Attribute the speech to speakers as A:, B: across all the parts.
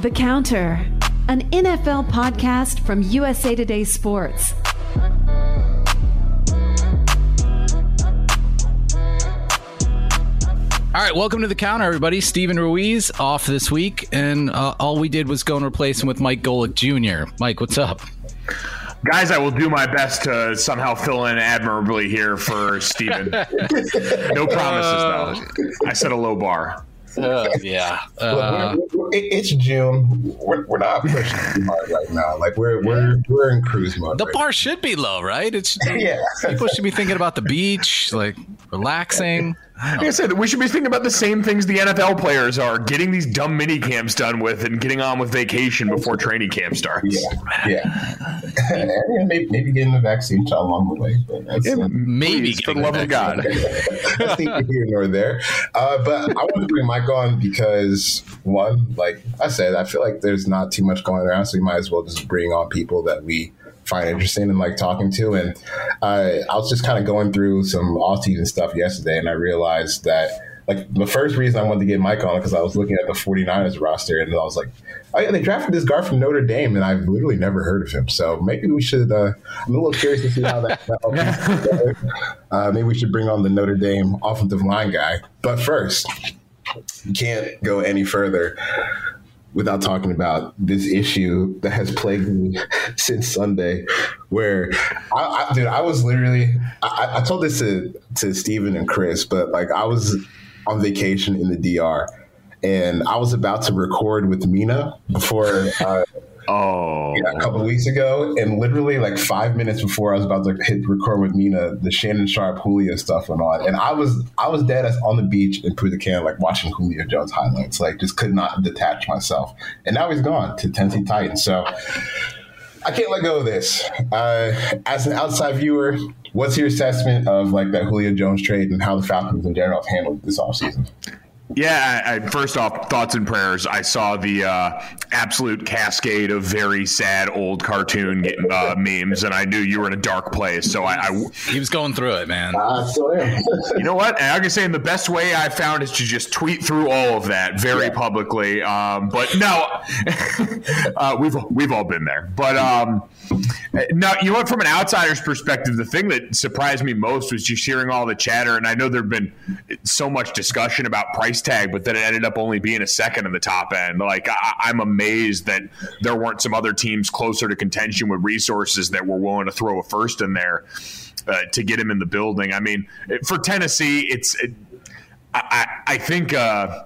A: The Counter, an NFL podcast from USA Today Sports.
B: All right, welcome to the counter, everybody. Steven Ruiz off this week, and uh, all we did was go and replace him with Mike Golic Jr. Mike, what's up?
C: Guys, I will do my best to somehow fill in admirably here for Steven. no promises, though. I set a low bar.
B: Uh, yeah. Uh,
D: it's June. We're, we're not pushing too hard right now. Like we're we're we're in cruise mode.
B: the
D: right
B: bar should be low, right? It's
D: Yeah.
B: People should be thinking about the beach, like relaxing.
C: Like I said, we should be thinking about the same things the NFL players are getting these dumb mini camps done with and getting on with vacation before training camp starts.
D: Yeah, yeah. and, yeah, maybe, maybe getting the vaccine shot along the way. But that's,
C: Yeah,
D: uh,
B: Maybe
C: please, for the love of God.
D: that's neither here nor there. Uh, but I want to bring Mike on because one, like I said, I feel like there's not too much going around, so we might as well just bring on people that we find interesting and like talking to. And uh, I was just kind of going through some off-season stuff yesterday, and I realized that. Like the first reason I wanted to get Mike on because I was looking at the 49ers roster and I was like, oh yeah, they drafted this guard from Notre Dame and I've literally never heard of him. So maybe we should. Uh, I'm a little curious to see how that. uh, maybe we should bring on the Notre Dame offensive line guy. But first, you can't go any further without talking about this issue that has plagued me since Sunday. Where I, I dude, I was literally. I, I told this to to Steven and Chris, but like I was on vacation in the DR. And I was about to record with Mina before uh,
C: Oh,
D: yeah, a couple weeks ago, and literally like five minutes before I was about to hit record with Mina, the Shannon Sharpe Julio stuff went on, and I was I was dead as on the beach in Cana, like watching Julio Jones highlights, like just could not detach myself. And now he's gone to Tennessee Titans, so I can't let go of this. Uh, as an outside viewer, what's your assessment of like that Julio Jones trade and how the Falcons in general have handled this offseason?
C: Yeah, I, I, first off, thoughts and prayers. I saw the uh, absolute cascade of very sad old cartoon uh, memes, and I knew you were in a dark place. So I, I
B: He was going through it, man.
D: I still am.
C: you know what? And I can say in the best way I found is to just tweet through all of that very
D: Yeah.
C: publicly. Um, but no, uh, we've we've all been there. But um, no, you know what? From an outsider's perspective, the thing that surprised me most was just hearing all the chatter. And I know there've been so much discussion about price tag, but then it ended up only being a second in the top end. Like I, I'm amazed that there weren't some other teams closer to contention with resources that were willing to throw a first in there uh, to get him in the building. I mean, for Tennessee, it's. It, I, I I think. Uh,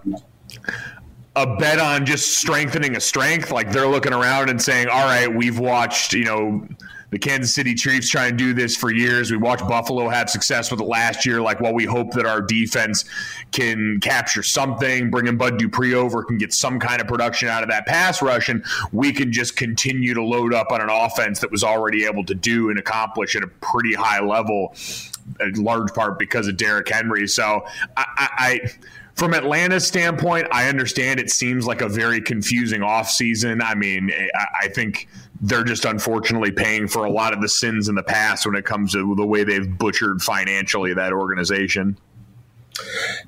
C: a bet on just strengthening a strength. Like they're looking around and saying, all right, we've watched, you know, the Kansas City Chiefs try and do this for years. We watched Buffalo have success with it last year. Like, well, we hope that our defense can capture something, bringing Bud Dupree over, can get some kind of production out of that pass rush, and we can just continue to load up on an offense that was already able to do and accomplish at a pretty high level, in large part because of Derrick Henry. So I, I, I from Atlanta's standpoint, I understand it seems like a very confusing offseason. I mean, I, I think they're just unfortunately paying for a lot of the sins in the past when it comes to the way they've butchered financially that organization.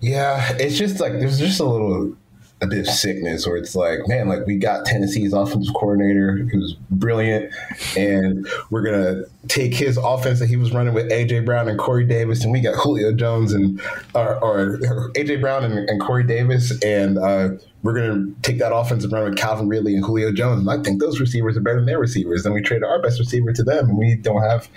D: Yeah, it's just like there's just a little a bit of sickness where it's like, man, like we got Tennessee's offensive coordinator who's brilliant, and we're gonna take his offense that he was running with AJ Brown and Corey Davis, and we got Julio Jones and or, or AJ Brown and, and Corey Davis, and uh, we're gonna take that offense and run with Calvin Ridley and Julio Jones. And I think those receivers are better than their receivers, and we traded our best receiver to them, and we don't have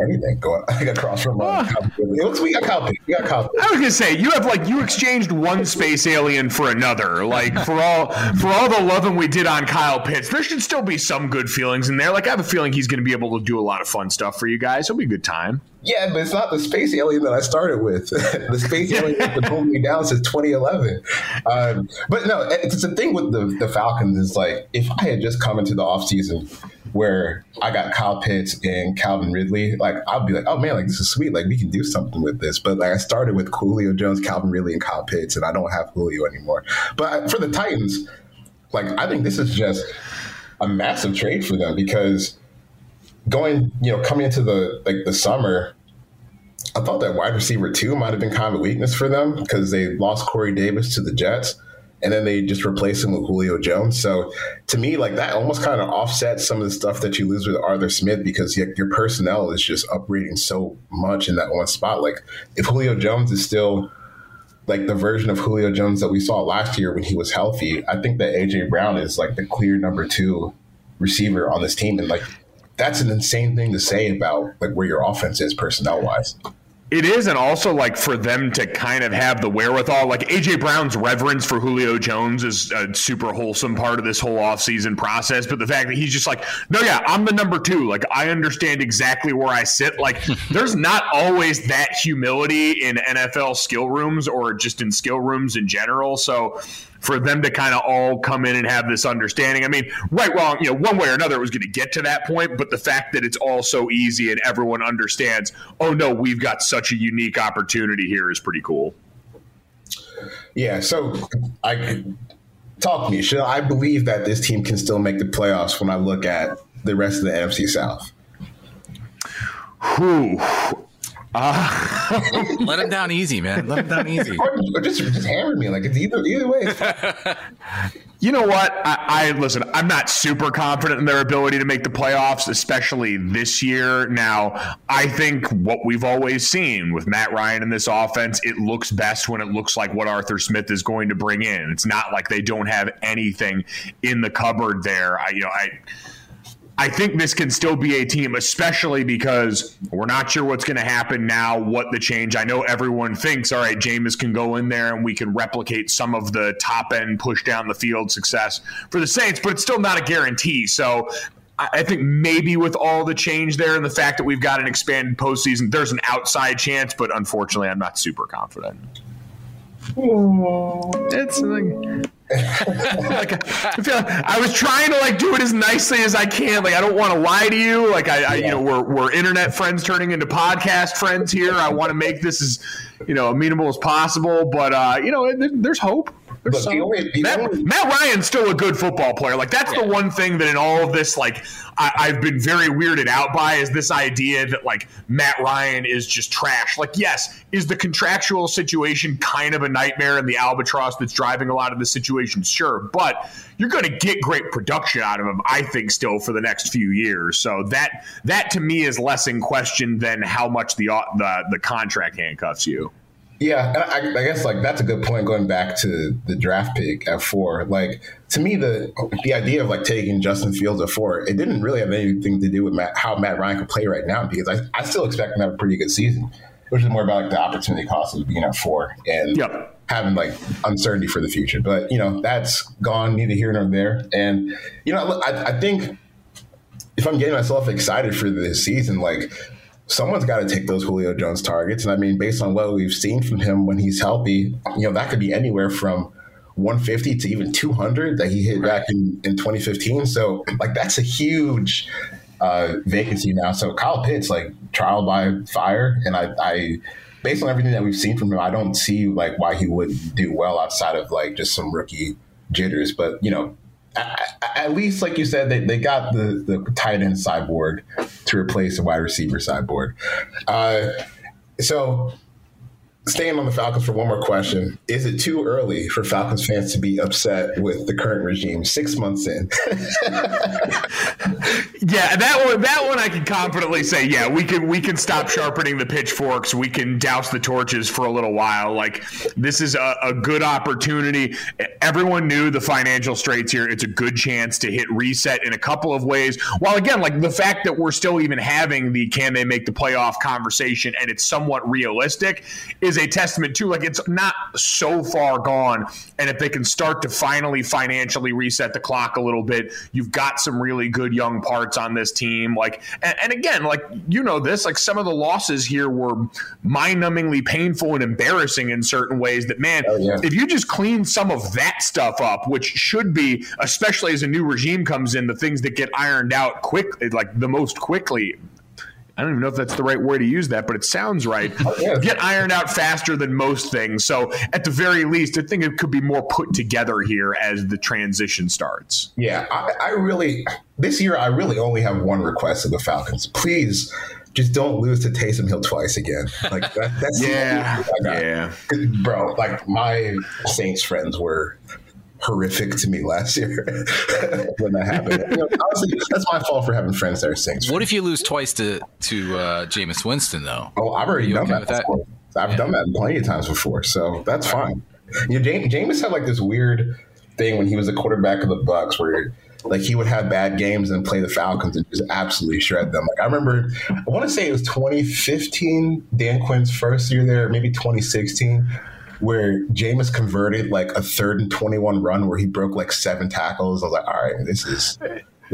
D: anything going like across from uh, Calvin Ridley. It looks we got Kyle Pitts. We got Kyle
C: I was gonna say you have like you exchanged one space alien for another. Like for all for all the loving we did on Kyle Pitts, there should still be some good feelings in there. Like I have a feeling he's gonna be able to do a lot of fun stuff for you guys. It'll be a good time.
D: Yeah, but it's not the space alien that I started with. the space alien been holding me down since 2011. Um, but no, it's the thing with the, the Falcons is like if I had just come into the offseason where I got Kyle Pitts and Calvin Ridley, like I'll be like, oh man, like this is sweet. Like we can do something with this. But like I started with Julio Jones, Calvin Ridley, and Kyle Pitts, and I don't have Julio anymore. But for the Titans, like I think this is just a massive trade for them because going, you know, coming into the like the summer, I thought that wide receiver two might have been kind of a weakness for them because they lost Corey Davis to the Jets. And then they just replace him with Julio Jones. So to me, like that almost kind of offsets some of the stuff that you lose with Arthur Smith because your, your personnel is just upgrading so much in that one spot. Like if Julio Jones is still like the version of Julio Jones that we saw last year when he was healthy, I think that AJ Brown is like the clear number two receiver on this team, and like that's an insane thing to say about like where your offense is personnel wise.
C: It is, and also like for them to kind of have the wherewithal, like AJ Brown's reverence for Julio Jones is a super wholesome part of this whole offseason process. But the fact that he's just like, no, yeah, I'm the number two. Like I understand exactly where I sit. Like there's not always that humility in NFL skill rooms or just in skill rooms in general. So for them to kind of all come in and have this understanding. I mean, right, wrong, you know, one way or another, it was going to get to that point. But the fact that it's all so easy and everyone understands, oh no, we've got such a unique opportunity here is pretty cool.
D: Yeah. So I talk to me. Should I believe that this team can still make the playoffs when I look at the rest of the NFC South?
B: Whew. Uh, Let him down easy, man. Let him down easy.
D: Or just, just hammer me like it's either either way.
C: you know what? I, I, listen. I'm not super confident in their ability to make the playoffs, especially this year. Now, I think what we've always seen with Matt Ryan in this offense, it looks best when it looks like what Arthur Smith is going to bring in. It's not like they don't have anything in the cupboard there. I, you know, I I think this can still be a team, especially because we're not sure what's going to happen now, what the change. I know everyone thinks, all right, Jameis can go in there and we can replicate some of the top end push down the field success for the Saints, but it's still not a guarantee. So I think maybe with all the change there and the fact that we've got an expanded postseason, there's an outside chance, but unfortunately, I'm not super confident. It's like like, I, feel I was trying to like do it as nicely as I can. Like I don't want to lie to you. Like I, I, you know, we're we're internet friends turning into podcast friends here. I want to make this as you know amenable as possible. But uh, you know, there's hope. There's some, only, Matt, only, Matt, Ryan's still a good football player. Like that's yeah. the one thing that in all of this, like I, have been very weirded out by, is this idea that like Matt Ryan is just trash. Like, yes, is the contractual situation kind of a nightmare and the albatross that's driving a lot of the situations? Sure, but you're going to get great production out of him, I think, still for the next few years. So that that to me is less in question than how much the the the contract handcuffs you.
D: Yeah, I, I, guess like that's a good point. Going back to the draft pick at four, like to me, the the idea of like taking Justin Fields at four, it didn't really have anything to do with Matt, how Matt Ryan could play right now because I, I still expect him to have a pretty good season, which is more about like the opportunity cost of being at four and yep. having like uncertainty for the future. But you know that's gone, neither here nor there. And you know, I, I think if I'm getting myself excited for this season, like someone's got to take those Julio Jones targets. And I mean, based on what we've seen from him when he's healthy, you know, that could be anywhere from 150 to even 200 that he hit back in, in 2015. So, like, that's a huge uh, vacancy now. So, Kyle Pitts, like, trial by fire. And I, I, based on everything that we've seen from him, I don't see, like, why he wouldn't do well outside of, like, just some rookie jitters. But, you know, at least, like you said, they, they got the, the tight end sideboard to replace the wide receiver sideboard. Uh, so staying on the Falcons for one more question. Is it too early for Falcons fans to be upset with the current regime six months in?
C: yeah, that one that one I can confidently say, yeah, we can we can stop sharpening the pitchforks. We can douse the torches for a little while. Like this is a, a good opportunity. Everyone knew the financial straits here. It's a good chance to hit reset in a couple of ways. While again, like the fact that we're still even having the can they make the playoff conversation and it's somewhat realistic is is a testament to like it's not so far gone. And if they can start to finally financially reset the clock a little bit, you've got some really good young parts on this team. Like, and, and again, like you know this, like some of the losses here were mind-numbingly painful and embarrassing in certain ways. That man, oh, yeah. if you just clean some of that stuff up, which should be, especially as a new regime comes in, the things that get ironed out quickly, like the most quickly I don't even know if that's the right way to use that, but it sounds right. Oh, yeah. Get ironed out faster than most things. So, at the very least, I think it could be more put together here as the transition starts.
D: Yeah, I, I really, this year, I really only have one request of the Falcons. Please just don't lose to Taysom Hill twice again. Like that, that's
C: yeah, yeah,
D: bro. Like my Saints friends were horrific to me last year when that happened. You know, honestly, that's my fault for having friends that are Saints.
B: What if you lose twice to to uh, Jameis Winston though?
D: Oh, I've already done okay that, that. I've yeah. done that plenty of times before, so that's fine. You know, James, Jameis had like this weird thing when he was a quarterback of the Bucs, where like he would have bad games and play the Falcons and just absolutely shred them. Like I remember, I want to say it was 2015, Dan Quinn's first year there, maybe 2016 where Jameis converted like a third and 21 run where he broke like seven tackles. I was like, all right, this is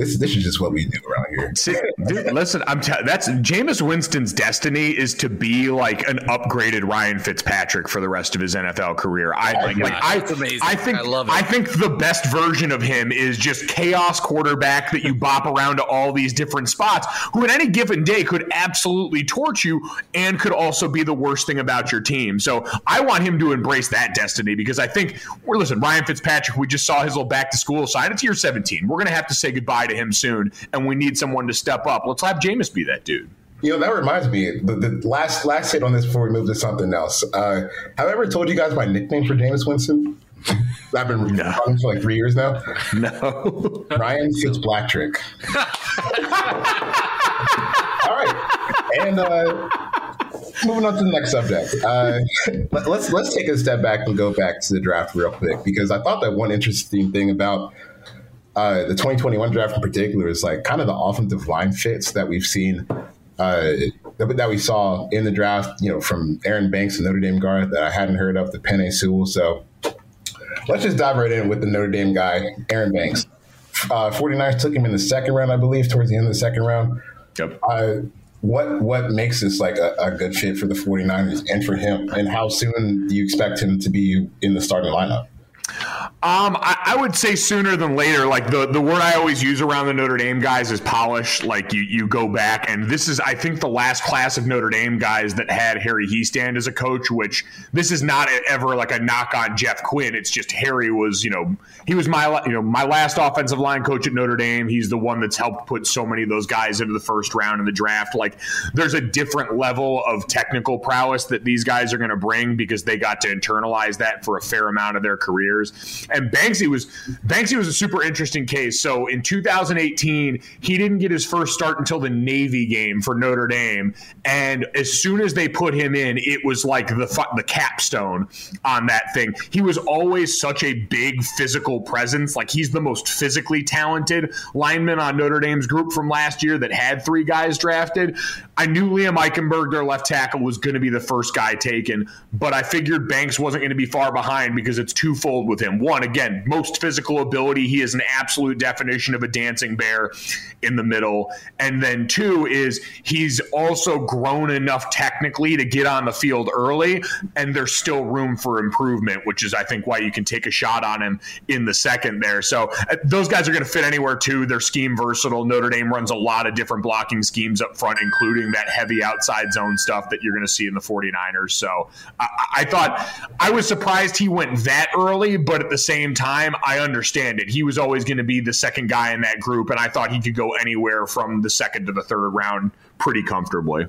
D: this this is just what we do around here.
C: See, dude, listen, I'm t- that's Jameis Winston's destiny is to be like an upgraded Ryan Fitzpatrick for the rest of his NFL career. I oh like, like I, amazing. I think I love it. I think the best version of him is just chaos quarterback that you bop around to all these different spots, who at any given day could absolutely torch you and could also be the worst thing about your team. So I want him to embrace that destiny because I think we're listen, Ryan Fitzpatrick. We just saw his little back to school sign. It's year 17. We're gonna have to say goodbye to him soon, and we need someone to step up. Let's have Jameis be that dude.
D: You know, that reminds me, the, the last last hit on this before we move to something else. Uh, have I ever told you guys my nickname for Jameis Winston? I've been no. for like three years now.
C: No.
D: Ryan Fitzblacktrick. All right. And uh, moving on to the next subject. Uh, let's let's take a step back and go back to the draft real quick because I thought that one interesting thing about uh, the 2021 draft in particular is like kind of the offensive line fits that we've seen uh, that, we saw in the draft, you know, from Aaron Banks and Notre Dame guard that I hadn't heard of, the Penei Sewell. So let's just dive right in with the Notre Dame guy, Aaron Banks. Uh, 49ers took him in the second round, I believe, towards the end of the second round. Yep. Uh, what what makes this like a, a, good fit for the 49ers and for him? And how soon do you expect him to be in the starting lineup?
C: Um, I, I, would say sooner than later. Like the, the word I always use around the Notre Dame guys is polish. Like you, you go back, and this is, I think, the last class of Notre Dame guys that had Harry Hiestand as a coach. Which this is not ever like a knock on Jeff Quinn. It's just Harry was, you know, he was my, you know, my last offensive line coach at Notre Dame. He's the one that's helped put so many of those guys into the first round in the draft. Like there's a different level of technical prowess that these guys are going to bring because they got to internalize that for a fair amount of their careers. And Banksy was Banksy was a super interesting case. So in 2018, he didn't get his first start until the Navy game for Notre Dame, and as soon as they put him in, it was like the the capstone on that thing. He was always such a big physical presence. Like he's the most physically talented lineman on Notre Dame's group from last year that had three guys drafted. I knew Liam Eichenberg, their left tackle, was going to be the first guy taken, but I figured Banks wasn't going to be far behind because it's twofold with him. One, again, most physical ability. He is an absolute definition of a dancing bear in the middle. And then two is he's also grown enough technically to get on the field early, and there's still room for improvement, which is, I think, why you can take a shot on him in the second there. So uh, those guys are going to fit anywhere too. They're scheme versatile. Notre Dame runs a lot of different blocking schemes up front, including that heavy outside zone stuff that you're going to see in the 49ers. So I, I, thought I was surprised he went that early, but at the same time, I understand it. He was always going to be the second guy in that group, and I thought he could go anywhere from the second to the third round pretty comfortably.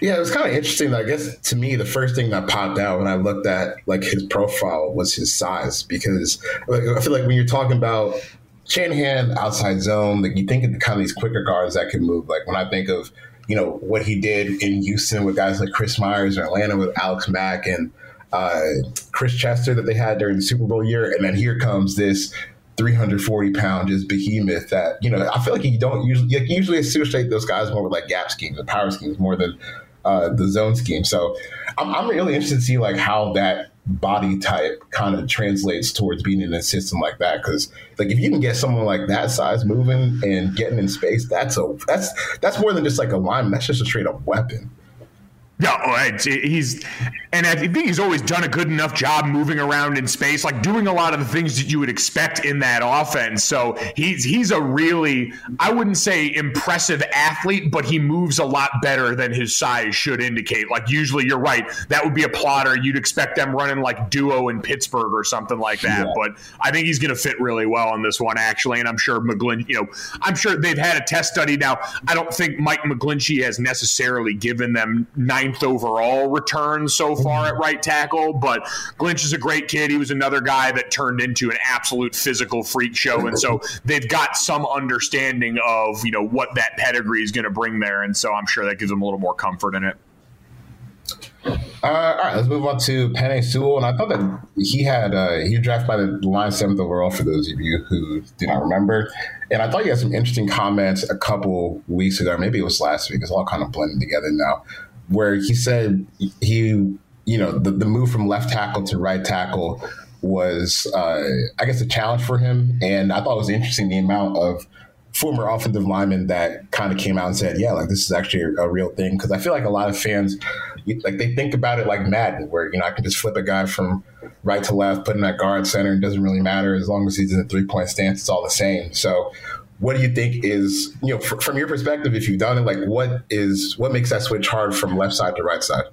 D: Yeah, it was kind of interesting. I guess to me, the first thing that popped out when I looked at like his profile was his size, because like, I feel like when you're talking about Shanahan outside zone, like you think of the kind of these quicker guards that can move. Like when I think of you know what he did in Houston with guys like Chris Myers or Atlanta with Alex Mack and uh, Chris Chester that they had during the Super Bowl year, and then here comes this 340 pound just behemoth that you know I feel like you don't usually like, usually associate those guys more with like gap schemes and power schemes more than uh, the zone scheme. So I'm, I'm really interested to see like how that body type kind of translates towards being in a system like that because like if you can get someone like that size moving and getting in space that's a that's that's more than just like a line that's just a straight up weapon
C: no, he's and I think he's always done a good enough job moving around in space, like doing a lot of the things that you would expect in that offense. So he's he's a really I wouldn't say impressive athlete, but he moves a lot better than his size should indicate. Like usually, you're right, that would be a plotter. You'd expect them running like duo in Pittsburgh or something like that. Yeah. But I think he's going to fit really well on this one actually, and I'm sure McGlin. You know, I'm sure they've had a test study now. I don't think Mike McGlinchey has necessarily given them nine ninth overall return so far at right tackle. But Glinch is a great kid. He was another guy that turned into an absolute physical freak show, and so they've got some understanding of you know what that pedigree is going to bring there, and so I'm sure that gives them a little more comfort in it.
D: Uh, all right, let's move on to Penei Sewell. And I thought that he had uh, he drafted by the line seventh overall for those of you who do not remember. And I thought he had some interesting comments a couple weeks ago, maybe it was last week. It's all kind of blending together now, where he said he, you know, the, the move from left tackle to right tackle was, uh, I guess, a challenge for him. And I thought it was interesting the amount of former offensive linemen that kind of came out and said, yeah, like this is actually a, a real thing. Because I feel like a lot of fans, like they think about it like Madden, where you know I can just flip a guy from right to left, put him at guard center, it doesn't really matter as long as he's in a three point stance. It's all the same. So. What do you think is, you know, fr- from your perspective, if you've done it, like what is, what makes that switch hard from left side to right side?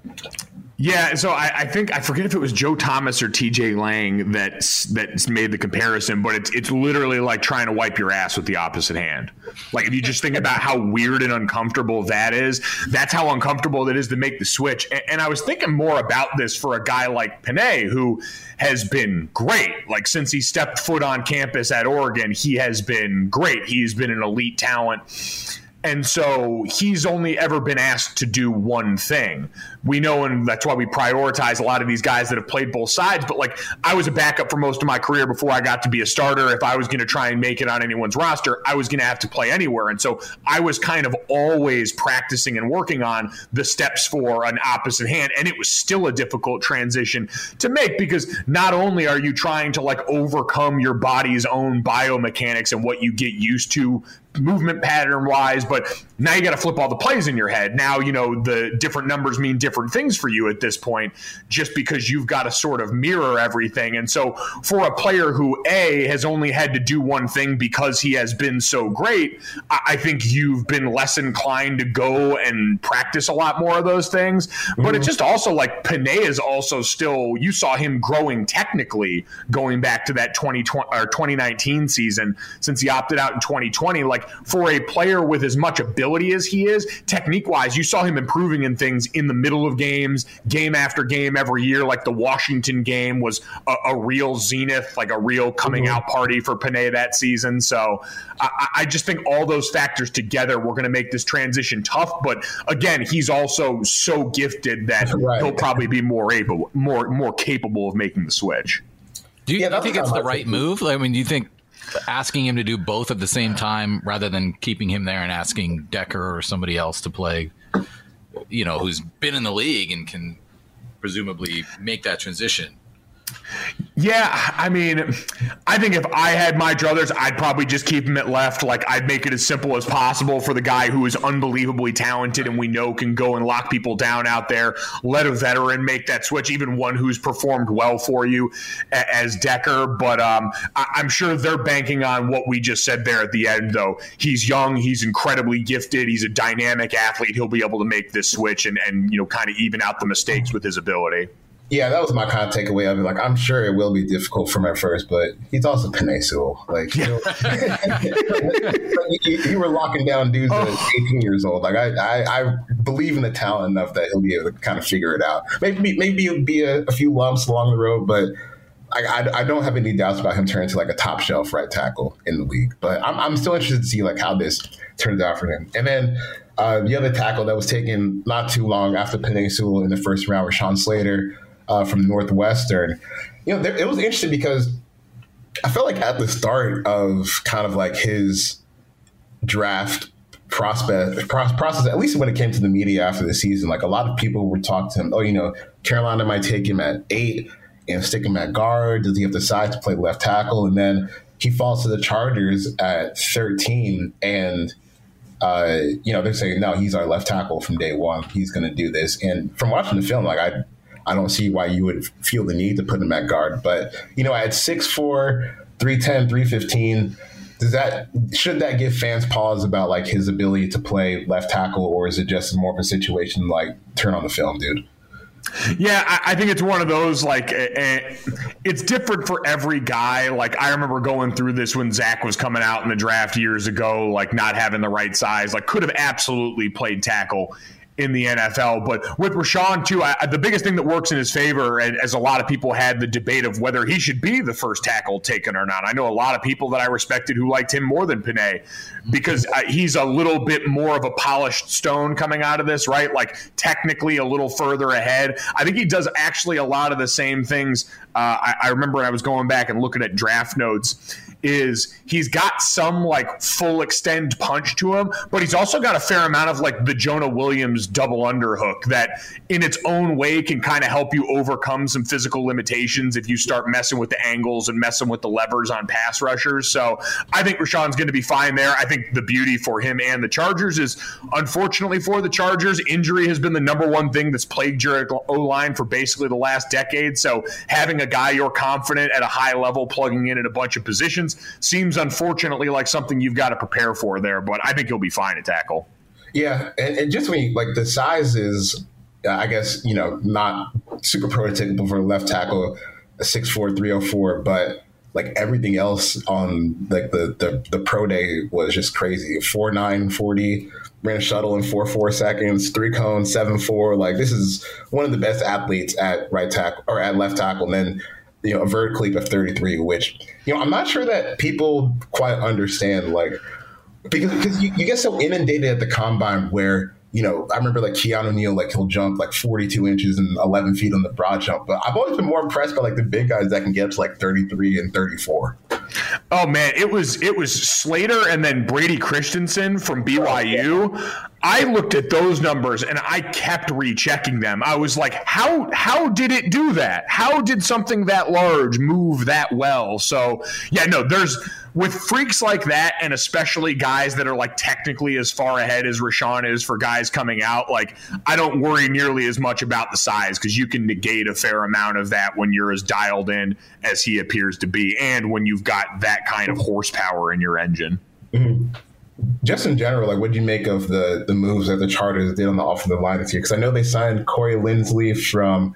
C: Yeah, so I, I, think I forget if it was Joe Thomas or T.J. Lang that that made the comparison, but it's it's literally like trying to wipe your ass with the opposite hand. Like if you just think about how weird and uncomfortable that is, that's how uncomfortable it is to make the switch. And, and I was thinking more about this for a guy like Penei, who has been great. Like since he stepped foot on campus at Oregon, he has been great. He's been an elite talent and so he's only ever been asked to do one thing. We know, and that's why we prioritize a lot of these guys that have played both sides. But like, I was a backup for most of my career before I got to be a starter. If I was going to try and make it on anyone's roster, I was going to have to play anywhere. And so I was kind of always practicing and working on the steps for an opposite hand. And it was still a difficult transition to make because not only are you trying to like overcome your body's own biomechanics and what you get used to movement pattern wise, but now you got to flip all the plays in your head. Now, you know, the different numbers mean different things for you at this point, just because you've got to sort of mirror everything. And so, for a player who, A, has only had to do one thing because he has been so great, I think you've been less inclined to go and practice a lot more of those things. Mm-hmm. But it's just also like Penei is also still, you saw him growing technically going back to that 2020 or 2019 season since he opted out in 2020. Like, like for a player with as much ability as he is, technique wise, you saw him improving in things in the middle of games, game after game every year. Like the Washington game was a, a real zenith, like a real coming mm-hmm. out party for Penei that season. So I, I just think all those factors together were going to make this transition tough. But again, he's also so gifted that right. he'll probably be more able, more more capable of making the switch.
B: Do you, yeah, do you think it's the right move? I mean, do you think asking him to do both at the same time rather than keeping him there and asking Decker or somebody else to play, you know, who's been in the league and can presumably make that transition.
C: Yeah, I mean, I think if I had my druthers, I'd probably just keep him at left. Like, I'd make it as simple as possible for the guy who is unbelievably talented and we know can go and lock people down out there. Let a veteran make that switch, even one who's performed well for you as Decker. But um, I- am sure they're banking on what we just said there at the end, though. He's young, he's incredibly gifted, he's a dynamic athlete. He'll be able to make this switch and, and you know, kind of even out the mistakes with his ability.
D: Yeah, that was my kind of takeaway of it. Like, I'm sure it will be difficult for him at first, but he's also Penei Sewell. Like, you, know, you, you, were locking down dudes oh. at 18 years old. Like, I, I, I, believe in the talent enough that he'll be able to kind of figure it out. Maybe, maybe it'll be a, a few lumps along the road, but I, I, I, don't have any doubts about him turning to like a top shelf right tackle in the league. But I'm, I'm still interested to see like how this turns out for him. And then uh, the other tackle that was taken not too long after Penei Sewell in the first round was Sean Slater uh, from Northwestern. You know, there, it was interesting because I felt like at the start of kind of like his draft prospect process, at least when it came to the media after the season, like a lot of people were talking to him. Oh, you know, Carolina might take him at eight and stick him at guard. Does he have the size to play left tackle? And then he falls to the Chargers at 13 and uh, you know, they're saying, no, he's our left tackle from day one. He's going to do this. And from watching the film, like I I don't see why you would feel the need to put him at guard. But, you know, at 6'4, 310, 315, does that should that give fans pause about like his ability to play left tackle, or is it just more of a situation like turn on the film, dude?
C: Yeah, I, I, think it's one of those like it's different for every guy. Like I remember going through this when Zach was coming out in the draft years ago, like not having the right size, like could have absolutely played tackle in the NFL. But with Rashawn, too, I, the biggest thing that works in his favor, and as a lot of people had the debate of whether he should be the first tackle taken or not. I know a lot of people that I respected who liked him more than Penei because uh, he's a little bit more of a polished stone coming out of this, right? Like technically a little further ahead. I think he does actually a lot of the same things. Uh, I, I remember I was going back and looking at draft notes is he's got some like full extend punch to him, but he's also got a fair amount of like the Jonah Williams double underhook that in its own way can kind of help you overcome some physical limitations if you start messing with the angles and messing with the levers on pass rushers. So I think Rashawn's going to be fine there. I think the beauty for him and the Chargers is unfortunately for the Chargers, injury has been the number one thing that's plagued your O line for basically the last decade. So having a guy you're confident at a high level plugging in at a bunch of positions seems unfortunately like something you've got to prepare for there. But I think he'll be fine at tackle.
D: Yeah, and, and just you, like the size is, I guess you know not super prototypical for a left tackle, a six four three oh four, but like everything else on like the, the the pro day was just crazy. Four nine forty ran a shuttle in four four seconds, three cone seven four. Like this is one of the best athletes at right tackle or at left tackle. And then you know a vert cleat of thirty three, which you know I'm not sure that people quite understand. Like because because you, you get so inundated at the combine where you know, I remember like Keanu Neal, like he'll jump like 42 inches and 11 feet on the broad jump. But I've always been more impressed by like the big guys that can get up to like 33 and 34.
C: Oh man, it was it was Slater and then Brady Christensen from oh, BYU. I looked at those numbers and I kept rechecking them. I was like, how how did it do that? How did something that large move that well? So yeah, no, there's with freaks like that, and especially guys that are like technically as far ahead as Rashawn is for guys coming out, like I don't worry nearly as much about the size because you can negate a fair amount of that when you're as dialed in as he appears to be, and when you've got that kind of horsepower in your engine.
D: Mm-hmm. Just in general, like what do you make of the the moves that the Chargers did on the offensive line this year? Because I know they signed Corey Linsley from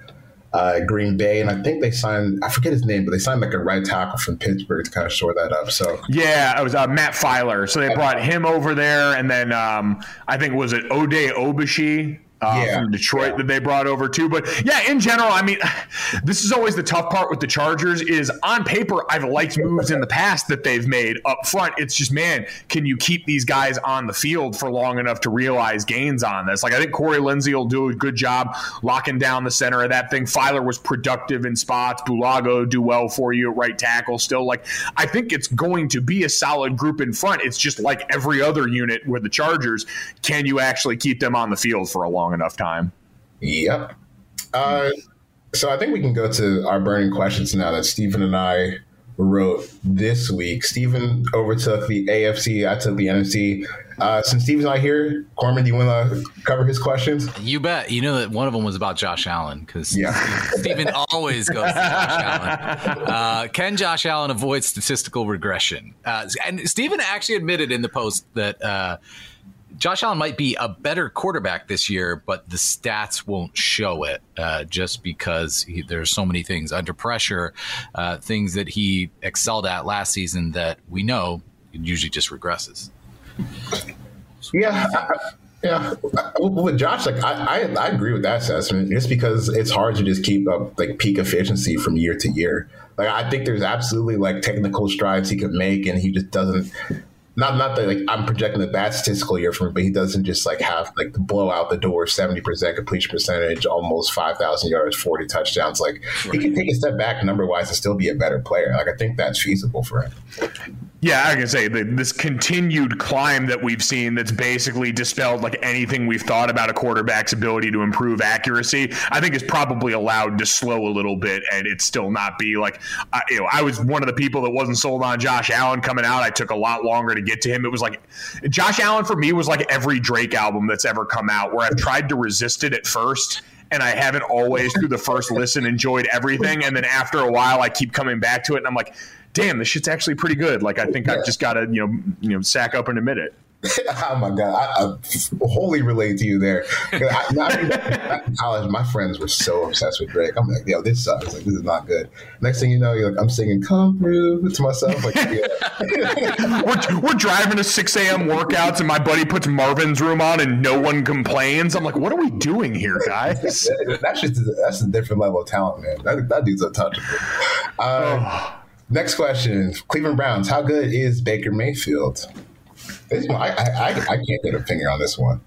D: uh, Green Bay, and I think they signed I forget his name, but they signed like a right tackle from Pittsburgh to kind of shore that up. So
C: yeah, it was uh, Matt Feiler. So they brought him over there, and then um, I think was it Oday Aboushi uh, yeah, from Detroit yeah. that they brought over too. But yeah, in general, I mean, this is always the tough part with the Chargers. Is on paper, I've liked moves in the past that they've made up front. It's just, man, can you keep these guys on the field for long enough to realize gains on this? Like, I think Corey Linsley will do a good job locking down the center of that thing. Feiler was productive in spots. Bulaga do well for you at right tackle. Still, like, I think it's going to be a solid group in front. It's just like every other unit with the Chargers. Can you actually keep them on the field for a long long enough time.
D: Yep. Uh, so I think we can go to our burning questions now that Steven and I wrote this week. Steven overtook the AFC, I took the NFC. Uh, since Steven's not here, Corman, do you want to cover his questions?
B: You bet. You know that one of them was about Josh Allen because yeah. Steven always goes to Josh Allen. Uh, can Josh Allen avoid statistical regression? Uh, and Steven actually admitted in the post that uh, Josh Allen might be a better quarterback this year, but the stats won't show it uh, just because he, there's so many things under pressure, uh, things that he excelled at last season that we know usually just regresses.
D: Yeah. Yeah, with Josh, like I, I, I, agree with that assessment. Just because it's hard to just keep up like peak efficiency from year to year. Like I think there's absolutely like technical strides he could make, and he just doesn't not not that like I'm projecting a bad statistical year from him, but he doesn't just like have like the blow out the door, seventy percent completion percentage, almost five thousand yards, forty touchdowns. Like right. he can take a step back number wise and still be a better player. Like I think that's feasible for him.
C: Yeah, I can say this continued climb that we've seen that's basically dispelled like anything we've thought about a quarterback's ability to improve accuracy. I think is probably allowed to slow a little bit and it still not be like, uh, you know, I was one of the people that wasn't sold on Josh Allen coming out. I took a lot longer to get to him. It was like Josh Allen for me was like every Drake album that's ever come out where I've tried to resist it at first and I haven't always through the first listen enjoyed everything. And then after a while, I keep coming back to it, and I'm like, damn, this shit's actually pretty good. Like I think yeah. I've just got to you know you know sack up and admit it.
D: oh my god, I, I wholly relate to you there. I, I, in college, my friends were so obsessed with Drake. I'm like, yo, this sucks. Like, this is not good. Next thing you know, you're like, I'm singing "Come Through" to myself. Like,
C: yeah. we're, we're driving to 6 a.m. workouts, and my buddy puts Marvin's Room on, and no one complains. I'm like, what are we doing here, guys?
D: that's just that's a different level of talent, man. That, that dude's untouchable. Um, oh. Next question: Cleveland Browns. How good is Baker Mayfield? This one, I, I, I can't get a finger on this one.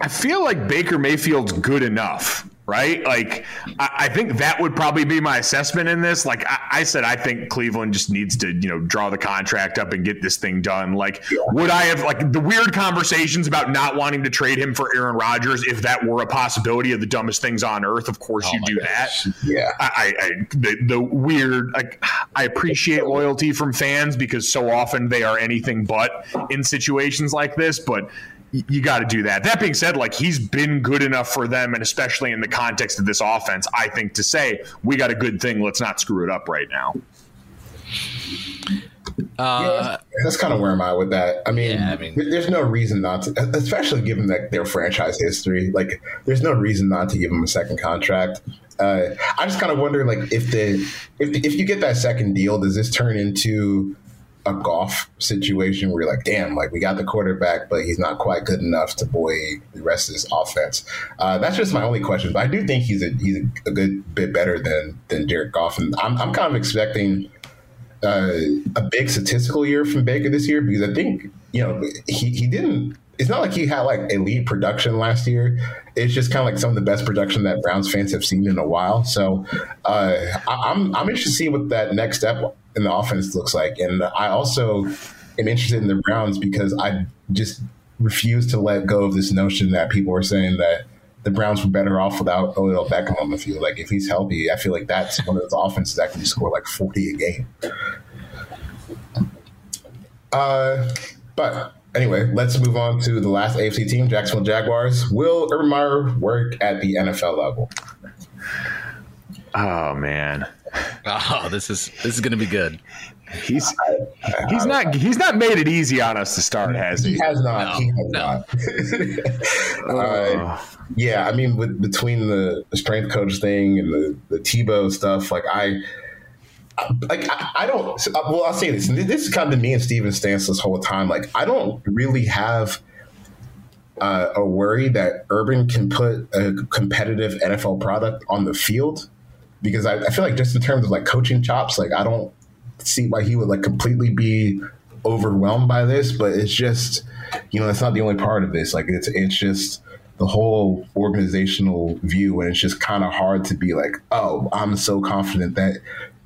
C: I feel like Baker Mayfield's good enough right? Like, I, I, think that would probably be my assessment in this. Like I, I, said, I think Cleveland just needs to, you know, draw the contract up and get this thing done. Like, would I have like the weird conversations about not wanting to trade him for Aaron Rodgers if that were a possibility of the dumbest things on earth? Of course, oh you do gosh. that.
D: Yeah,
C: I, I the, the weird. Like, I appreciate loyalty from fans because so often they are anything but in situations like this, but you got to do that. That being said, like he's been good enough for them, and especially in the context of this offense, I think to say we got a good thing. Let's not screw it up right now.
D: Uh, yeah, that's kind of where I'm at with that. I mean, yeah, I mean, there's no reason not to, especially given that their franchise history. Like, there's no reason not to give them a second contract. Uh, I just kind of wonder, like, if the if if you get that second deal, does this turn into a golf situation where you're like, damn, like we got the quarterback, but he's not quite good enough to buoy the rest of his offense. Uh, that's just my only question. But I do think he's a he's a good bit better than than Jared Goff, and I'm I'm kind of expecting uh, a big statistical year from Baker this year because I think you know he he didn't. It's not like he had like elite production last year. It's just kind of like some of the best production that Browns fans have seen in a while. So uh, I, I'm I'm interested to see what that next step in the offense looks like. And I also am interested in the Browns because I just refuse to let go of this notion that people are saying that the Browns were better off without Odell Beckham on the field. Like if he's healthy, I feel like that's one of those offenses that can score like 40 a game. Uh, but anyway, let's move on to the last AFC team, Jacksonville Jaguars. Will Urban Meyer work at the NFL level?
C: Oh man.
B: Oh, this is this is going to be good.
C: He's he's not he's not made it easy on us to start, has he?
D: He has not. No, he has no. not. uh, yeah, I mean, with between the, the strength coach thing and the the Tebow stuff, like I. Like I, I don't. Well, I'll say this. This is kind of me and Steven stance this whole time. Like I don't really have uh, a worry that Urban can put a competitive NFL product on the field because I, I feel like just in terms of like coaching chops, like I don't see why he would like completely be overwhelmed by this, but it's just, you know, that's not the only part of this. Like it's it's just the whole organizational view, and it's just kind of hard to be like, oh, I'm so confident that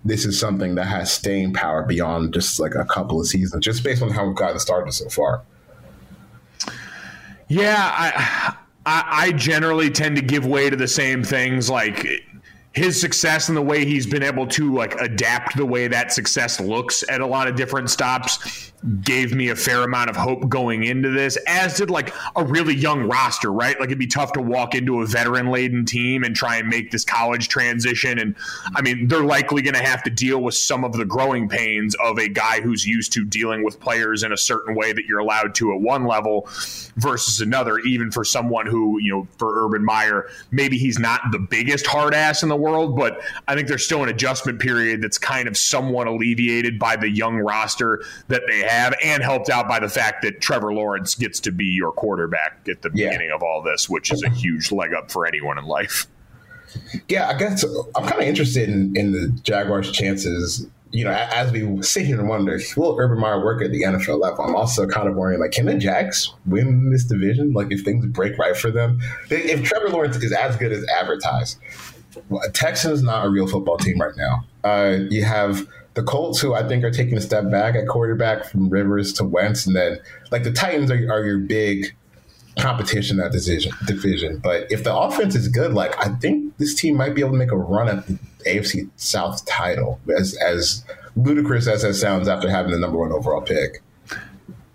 D: this is something that has staying power beyond just like a couple of seasons, just based on how we've gotten started so far.
C: Yeah, I I, I generally tend to give way to the same things like his success and the way he's been able to like adapt the way that success looks at a lot of different stops gave me a fair amount of hope going into this, as did like a really young roster, right? Like it'd be tough to walk into a veteran laden team and try and make this college transition. And I mean, they're likely going to have to deal with some of the growing pains of a guy who's used to dealing with players in a certain way that you're allowed to at one level versus another, even for someone who, you know, for Urban Meyer, maybe he's not the biggest hard ass in the world, but I think there's still an adjustment period that's kind of somewhat alleviated by the young roster that they have, and helped out by the fact that Trevor Lawrence gets to be your quarterback at the yeah. beginning of all this, which is a huge leg up for anyone in life.
D: Yeah, I guess I'm kind of interested in, in the Jaguars' chances. You know, as we sit here and wonder, will Urban Meyer work at the NFL level? I'm also kind of worrying, like, can the Jags win this division? Like, if things break right for them, if Trevor Lawrence is as good as advertised, Texans not a real football team right now. Uh, you have the Colts, who I think are taking a step back at quarterback from Rivers to Wentz, and then like the Titans are, are your big competition that division division. But if the offense is good, like I think this team might be able to make a run at the AFC South title, as as ludicrous as that sounds after having the number one overall pick.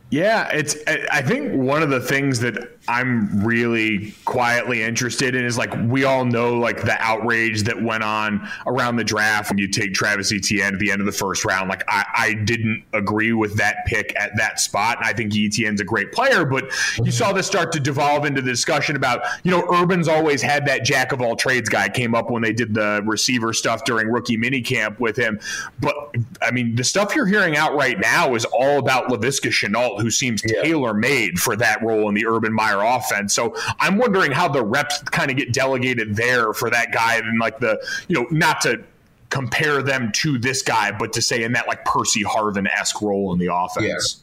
C: Yeah, it's. I think one of the things that I'm really quietly interested in is like we all know like the outrage that went on around the draft when you take Travis Etienne at the end of the first round. Like I, I didn't agree with that pick at that spot. And I think Etienne's a great player, but you saw this start to devolve into the discussion about, you know, Urban's always had that jack of all trades guy came up when they did the receiver stuff during rookie minicamp with him. But I mean, the stuff you're hearing out right now is all about Laviska Shenault, who seems yeah. tailor made for that role in the Urban Meyer offense. So I'm wondering how the reps kind of get delegated there for that guy and like the, you know, not to compare them to this guy, but to say in that like Percy Harvin esque role in the offense.
D: Yeah.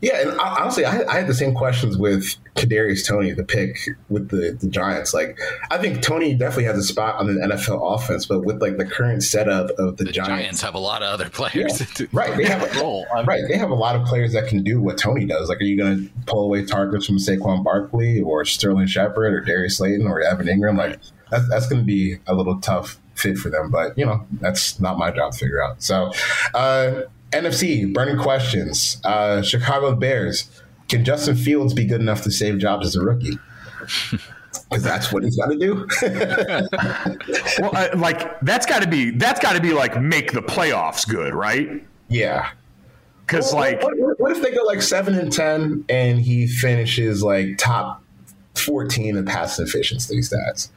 D: Yeah, and honestly, I, I, had the same questions with Kadarius Toney, the pick with the, the Giants. Like, I think Toney definitely has a spot on the NFL offense, but with like the current setup of the,
B: the
D: Giants,
B: Giants, have a lot of other players.
D: Yeah, right, they have a role. Right, they have a lot of players that can do what Toney does. Like, are you going to pull away targets from Saquon Barkley or Sterling Shepard or Darius Slayton or Evan Engram? Like, that's that's going to be a little tough fit for them. But you know, that's not my job to figure out. So, uh, NFC burning questions. Uh, Chicago Bears. Can Justin Fields be good enough to save jobs as a rookie? Because that's what he's got to do.
C: well, uh, like that's got to be that's got to be like make the playoffs good, right?
D: Yeah.
C: Because well, like,
D: what, what, if they go like seven and ten and he finishes like top fourteen in pass efficiency stats?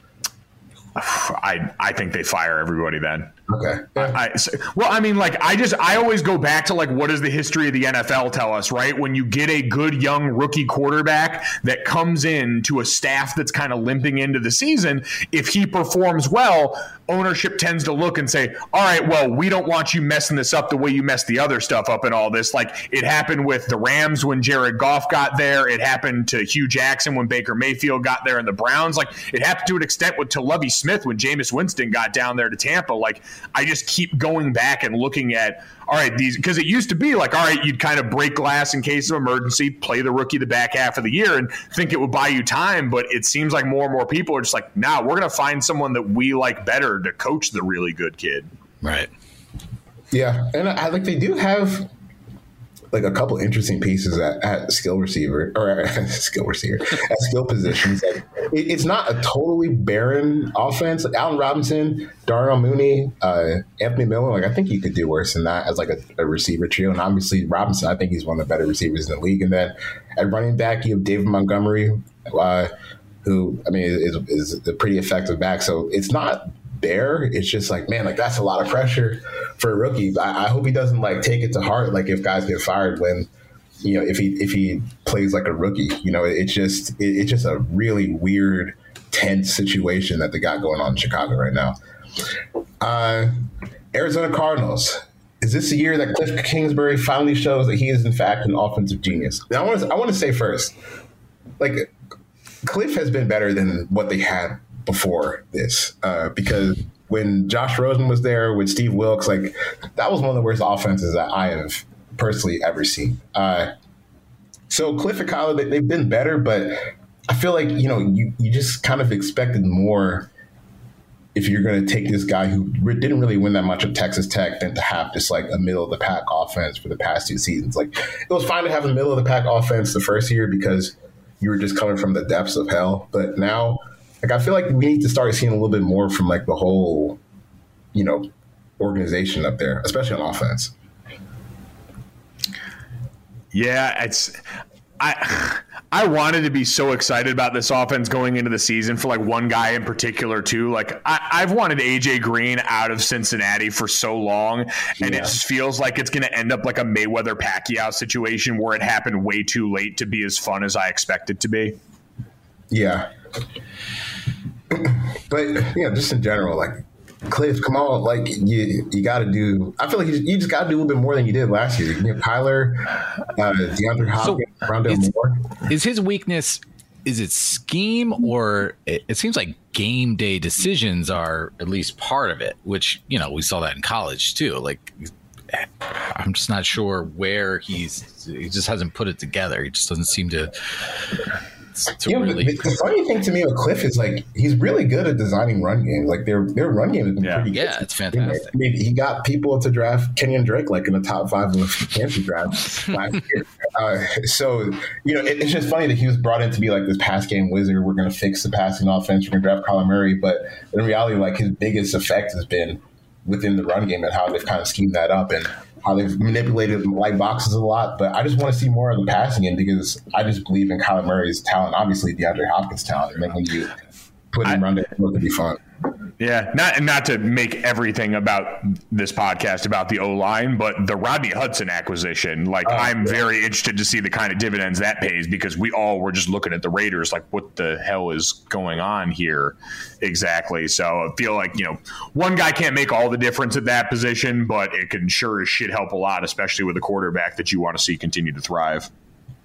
C: I I think they fire everybody then.
D: Okay.
C: Yeah. I, well, I mean, like, I just, I always go back to, like, what does the history of the NFL tell us, right? When you get a good young rookie quarterback that comes in to a staff that's kind of limping into the season, if he performs well, ownership tends to look and say, all right, well, we don't want you messing this up the way you messed the other stuff up and all this. Like, it happened with the Rams when Jared Goff got there. It happened to Hue Jackson when Baker Mayfield got there and the Browns. Like, it happened to an extent with to Lovie Smith when Jameis Winston got down there to Tampa. Like, I just keep going back and looking at all right these because it used to be like all right you'd kind of break glass in case of emergency, play the rookie the back half of the year, and think it would buy you time. But it seems like more and more people are just like, now nah, we're going to find someone that we like better to coach the really good kid.
B: Right.
D: Yeah, and I like they do have like a couple interesting pieces at, at skill receiver or skill receiver at skill positions. Like, it, it's not a totally barren offense. Like Allen Robinson, Darnell Mooney, uh, Anthony Miller. Like I think you could do worse than that as like a, a, receiver trio. And obviously Robinson, I think he's one of the better receivers in the league. And then at running back, you have David Montgomery. Uh, who I mean is, is a pretty effective back. So it's not there. It's just like, man, like that's a lot of pressure for a rookie. I, I hope he doesn't like take it to heart. Like if guys get fired when, you know, if he if he plays like a rookie, you know, it's just it, it's just a really weird, tense situation that they got going on in Chicago right now. Uh, Arizona Cardinals. Is this the year that Kliff Kingsbury finally shows that he is in fact an offensive genius? Now, I want to I want to say first, like Kliff has been better than what they had before this uh, because when Josh Rosen was there with Steve Wilks, like that was one of the worst offenses that I have personally ever seen. Uh, so Kliff and Kyler, they've been better, but I feel like you know you you just kind of expected more if you're going to take this guy who didn't really win that much at Texas Tech than to have just like a middle of the pack offense for the past two seasons. Like it was fine to have a middle of the pack offense the first year because you were just coming from the depths of hell, but now like I feel like we need to start seeing a little bit more from like the whole, you know, organization up there, especially on offense.
C: Yeah, it's I I wanted to be so excited about this offense going into the season for like one guy in particular too. Like I, have wanted AJ Green out of Cincinnati for so long, and yeah. it just feels like it's going to end up like a Mayweather Pacquiao situation where it happened way too late to be as fun as I expected to be.
D: Yeah, but you know, just in general, like Kliff, come on, like you you got to do. I feel like you, you just got to do a little bit more than you did last year. You know, Kyler, uh, DeAndre Hopkins, so Rondale Moore.
B: Is his weakness? Is it scheme or it, it seems like game day decisions are at least part of it? Which you know we saw that in college too. Like I'm just not sure where he's. He just hasn't put it together. He just doesn't seem to to really.
D: The, the, funny thing to me with Kliff is like he's really good at designing run games. Like their their run game has been
B: yeah.
D: pretty good.
B: Yeah, it's fantastic.
D: I mean, he got people to draft Kenyan Drake like in the top five of the fantasy draft last year. Uh, so you know, it, it's just funny that he was brought in to be like this pass game wizard. We're going to fix the passing offense. We're going to draft Kyler Murray, but in reality, like his biggest effect has been within the run game and how they've kind of schemed that up and how they've manipulated light boxes a lot. But I just want to see more of the passing in because I just believe in Kyler Murray's talent, obviously DeAndre Hopkins' talent, and then when you put him around it, it would be fun.
C: Yeah, not not to make everything about this podcast about the O line, but the Rodney Hudson acquisition. Like, uh, I'm yeah. very interested to see the kind of dividends that pays because we all were just looking at the Raiders, like, what the hell is going on here exactly? So I feel like you know, one guy can't make all the difference at that position, but it can sure as shit help a lot, especially with a quarterback that you want to see continue to thrive.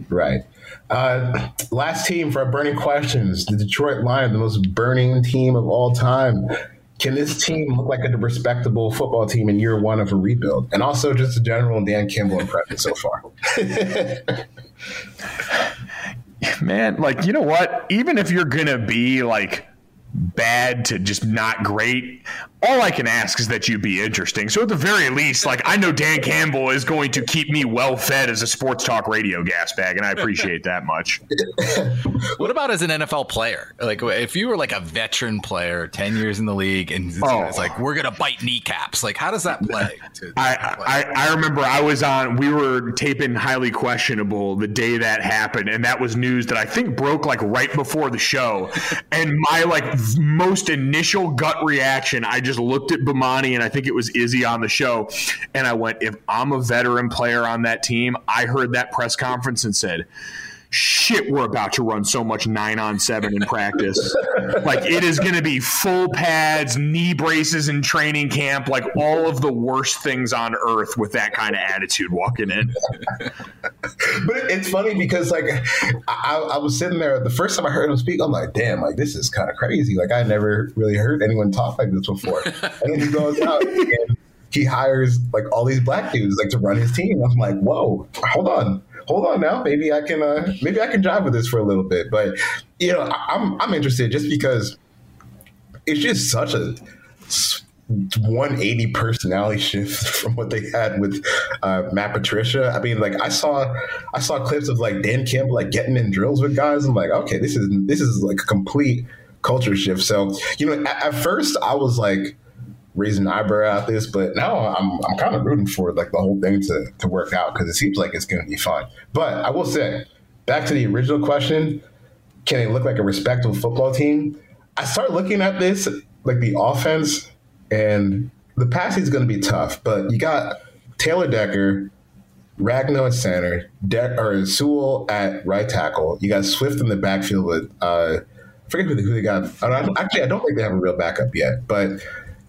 D: Right. Uh, last team for our burning questions: the Detroit Lions, the most burning team of all time. Can this team look like a respectable football team in year one of a rebuild? And also, just a general Dan Campbell impression so far.
C: Man, like you know what? Even if you're gonna be like bad to just not great, all I can ask is that you be interesting. So at the very least, like I know Dan Campbell is going to keep me well fed as a sports talk radio gas bag, and I appreciate that much.
B: what about as an NFL player? Like if you were like a veteran player, ten years in the league, and it's, oh. it's like we're gonna bite kneecaps. Like how does that play? To,
C: I, I I remember I was on. We were taping highly questionable the day that happened, and that was news that I think broke like right before the show, and my like most initial gut reaction, I just looked at Bomani and I think it was Izzy on the show, and I went, if I'm a veteran player on that team, I heard that press conference and said, shit, we're about to run so much nine on seven in practice. like it is going to be full pads, knee braces in training camp, like all of the worst things on earth with that kind of attitude walking in.
D: but it's funny because like I, I, was sitting there the first time I heard him speak, I'm like, damn, like this is kind of crazy. Like I never really heard anyone talk like this before. And then he goes out and he hires like all these black dudes like to run his team. I'm like, whoa, hold on hold on now, maybe I can uh, maybe I can drive with this for a little bit. But you know, I, am I'm interested just because it's just such a 180 personality shift from what they had with uh, Matt Patricia. I mean, like I saw I saw clips of like Dan Campbell like getting in drills with guys. I'm like, okay, this is this is like a complete culture shift. So you know, at, at first I was like raising an eyebrow at this, but now I'm I'm kind of rooting for like the whole thing to to work out because it seems like it's going to be fun. But I will say, back to the original question, can they look like a respectable football team? I start looking at this like the offense and the passing is going to be tough, but you got Taylor Decker, Ragnow at center, De- or Sewell at right tackle. You got Swift in the backfield with uh, I forget who they, got. I actually, I don't think they have a real backup yet, but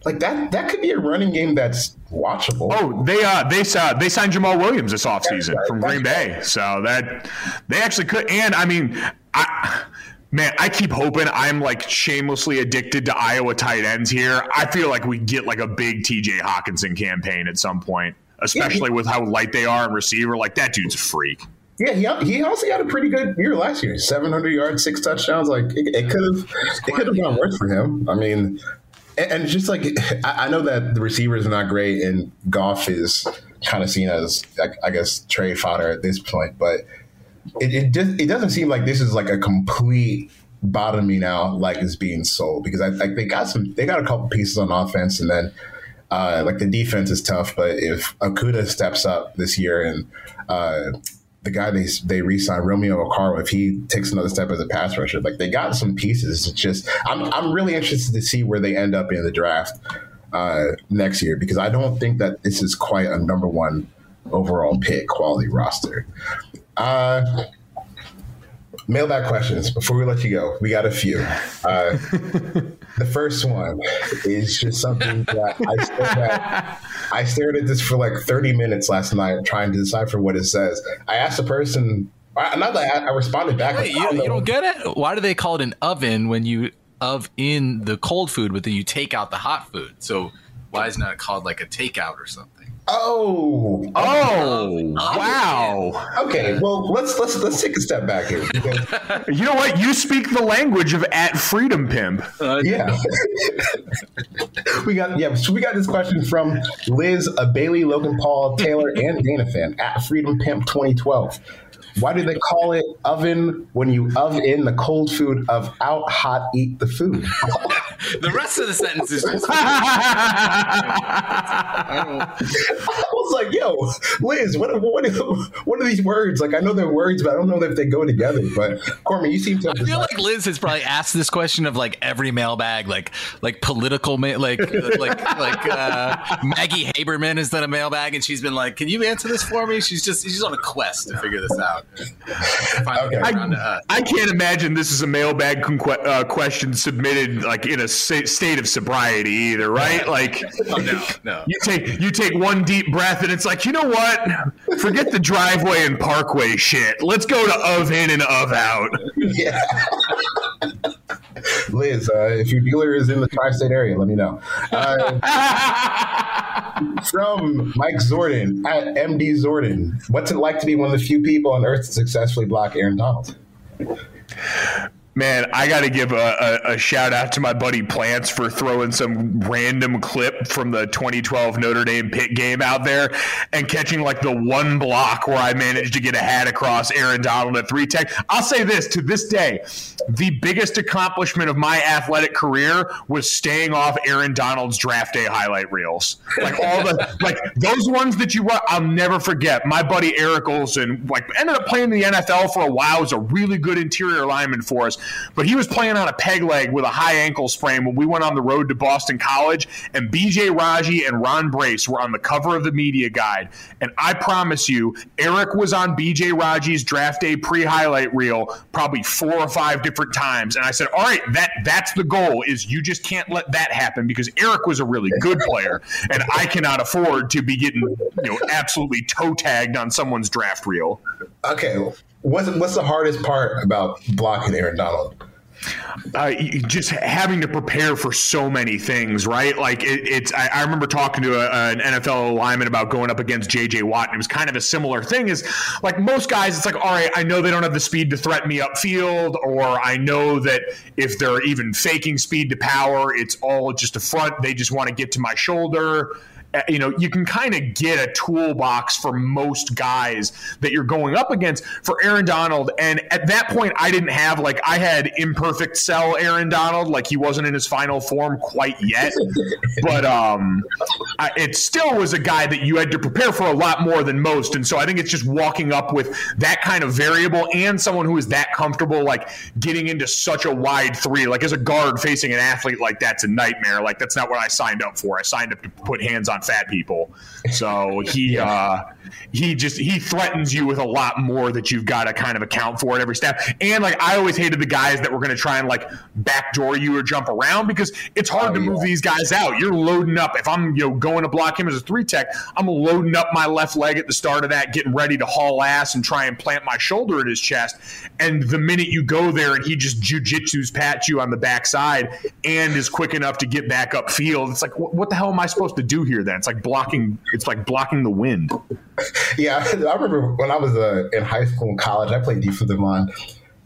D: like that that could be a running game that's watchable.
C: Oh, they uh they uh, they signed Jamaal Williams this offseason right. from Green Bay. So that they actually could and I mean I man, I keep hoping I'm like shamelessly addicted to Iowa tight ends here. I feel like we get like a big TJ Hockenson campaign at some point, especially yeah, he, with how light they are in receiver. Like that dude's a freak.
D: Yeah, he, he also had a pretty good year last year. Seven hundred yards, six touchdowns. Like it could have it could have gone worse for him. I mean, and, and just like I, I know that the receiver is not great, and Goff is kind of seen as I, I guess trade fodder at this point, but it it, just, it doesn't seem like this is like a complete bottoming out like it's being sold because I think they got some they got a couple pieces on offense and then uh, like the defense is tough but if Okudah steps up this year and uh, the guy they they re-signed Romeo Okwara, if he takes another step as a pass rusher, like they got some pieces. It's just I'm I'm really interested to see where they end up in the draft uh, next year because I don't think that this is quite a number one overall pick quality roster. Uh, mailbag questions before we let you go. We got a few. Uh, the first one is just something that I stared at. I stared at this for like 30 minutes last night trying to decipher what it says. I asked the person, not that I, I responded back.
B: Wait, you, don't, you don't get it? Why do they call it an oven when you of in the cold food, but then you take out the hot food? So why isn't it called like a takeout or something?
D: Oh,
C: oh, wow.
D: Okay, well let's let's let's take a step back here.
C: you know what? You speak the language of at freedom pimp.
D: Uh, yeah, we got yeah. So we got this question from Liz, a Bailey, Logan Paul, Taylor, and Dana fan at Freedom Pimp 2012. Why do they call it oven when you oven in the cold food of out hot eat the food?
B: the rest of the sentence is just.
D: I, was like, "Yo, Liz, what, what, what are these words? Like, I know they're words, but I don't know if they go together." But Corman, you seem to.
B: I feel like Liz has probably asked this question of like every mailbag, like like political, ma- like like like uh, Maggie Haberman has done a mailbag, and she's been like, "Can you answer this for me?" She's just she's on a quest to figure this out.
C: Okay. I, I, can't imagine this is a mailbag uh, question submitted like in a state of sobriety either, right? Like, oh, no, no. You take you take one deep breath, and it's like, you know what? Forget the driveway and parkway shit. Let's go to of in and of out. Yeah.
D: Liz, uh, if your dealer is in the tri-state area, let me know. Uh, from Mike Zordan at MD Zordan, what's it like to be one of the few people on Earth to successfully block Aaron Donald?
C: Man, I got to give a, a, a, shout out to my buddy Plants for throwing some random clip from the 2012 Notre Dame Pitt game out there and catching like the one block where I managed to get a hat across Aaron Donald at three tech. I'll say this to this day, the biggest accomplishment of my athletic career was staying off Aaron Donald's draft day highlight reels. Like all the like those ones that you I'll never forget. My buddy Eric Olsen like ended up playing in the NFL for a while. Was a really good interior lineman for us but he was playing on a peg leg with a high ankle sprain when we went on the road to Boston College, and BJ Raji and Ron Brace were on the cover of the media guide. And I promise you, Eric was on BJ Raji's draft day pre-highlight reel probably four or five different times. And I said, all right, that that's the goal is you just can't let that happen because Eric was a really good player, and I cannot afford to be getting you know absolutely toe tagged on someone's draft reel.
D: Okay, what's what's the hardest part about blocking Aaron Donald?
C: Uh, just having to prepare for so many things, right? Like it, it's. I, I, remember talking to a, an NFL lineman about going up against J.J. Watt, and it was kind of a similar thing. Is like most guys, it's like, all right, I know they don't have the speed to threaten me upfield, or I know that if they're even faking speed to power, it's all just a front. They just want to get to my shoulder you know, you can kind of get a toolbox for most guys that you're going up against for Aaron Donald. And at that point, I didn't have like I had imperfect cell Aaron Donald, like he wasn't in his final form quite yet. but um, I, it still was a guy that you had to prepare for a lot more than most. And so I think it's just walking up with that kind of variable and someone who is that comfortable, like getting into such a wide three. Like as a guard facing an athlete like that's a nightmare. Like that's not what I signed up for. I signed up to put hands on fat people. So he yeah. uh, he just he threatens you with a lot more that you've got to kind of account for at every step. And like I always hated the guys that were going to try and like backdoor you or jump around because it's hard oh, to move these guys out. You're loading up. If I'm you know going to block him as a three tech, I'm loading up my left leg at the start of that, getting ready to haul ass and try and plant my shoulder at his chest. And the minute you go there and he just jujitsu's pat you on the backside and is quick enough to get back up field, it's like what the hell am I supposed to do here? Then it's like blocking. It's like blocking the wind.
D: Yeah, I remember when I was uh, in high school and college, I played defensive line.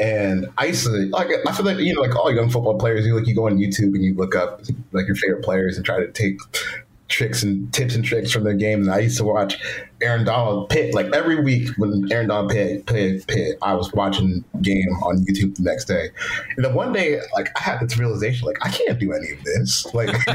D: And I used to like I feel like you know like all young football players you like you go on YouTube and you look up like your favorite players and try to take tricks and tips and tricks from their game. And I used to watch Aaron Donald Pitt like every week when Aaron Donald Pitt played Pitt. I was watching game on YouTube the next day, and then one day like I had this realization like I can't do any of this. Like,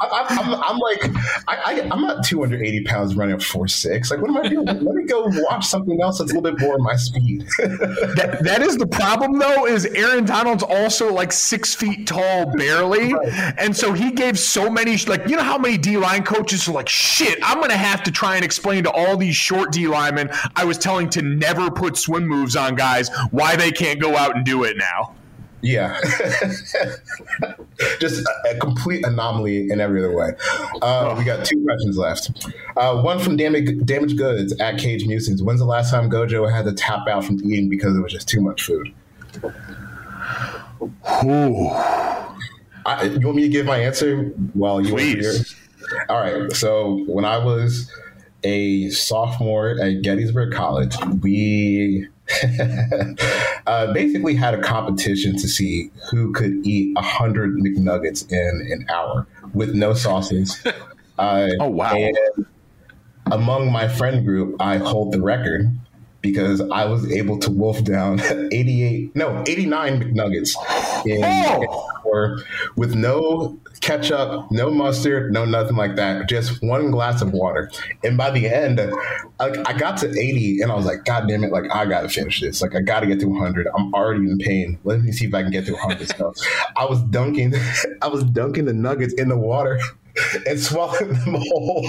D: I'm, I'm, I'm, like I, am not 280 pounds running a four six. Like what am I doing? Let me go watch something else that's a little bit more my speed.
C: that, that is the problem though. Is Aaron Donald's also like six feet tall barely, right. and so he gave so many like you know how many D line coaches are like shit. I'm gonna have to try and explain to all these short D linemen I was telling to never put swim moves on guys why they can't go out and do it now.
D: Yeah, just a, a, complete anomaly in every other way. Uh, we got two questions left. Uh, one from Damage, Damage Goods at Cage Musings. When's the last time Gojo had to tap out from eating because it was just too much food?
C: Ooh.
D: I, you want me to give my answer while you
C: Please.
D: All right. So when I was a sophomore at Gettysburg College, we uh, basically had a competition to see who could eat 100 McNuggets in an hour with no sauces. Uh,
C: Oh, wow.
D: And among my friend group, I hold the record because I was able to wolf down 88, no, 89 McNuggets in
C: Oh!
D: With no ketchup, no mustard, no nothing like that. Just one glass of water. And by the end, like I got to 80 and I was like, God damn it, like I gotta finish this. Like I gotta get to 100. I'm already in pain. Let me see if I can get to 100. So I was dunking, I was dunking the nuggets in the water and swallowing them whole.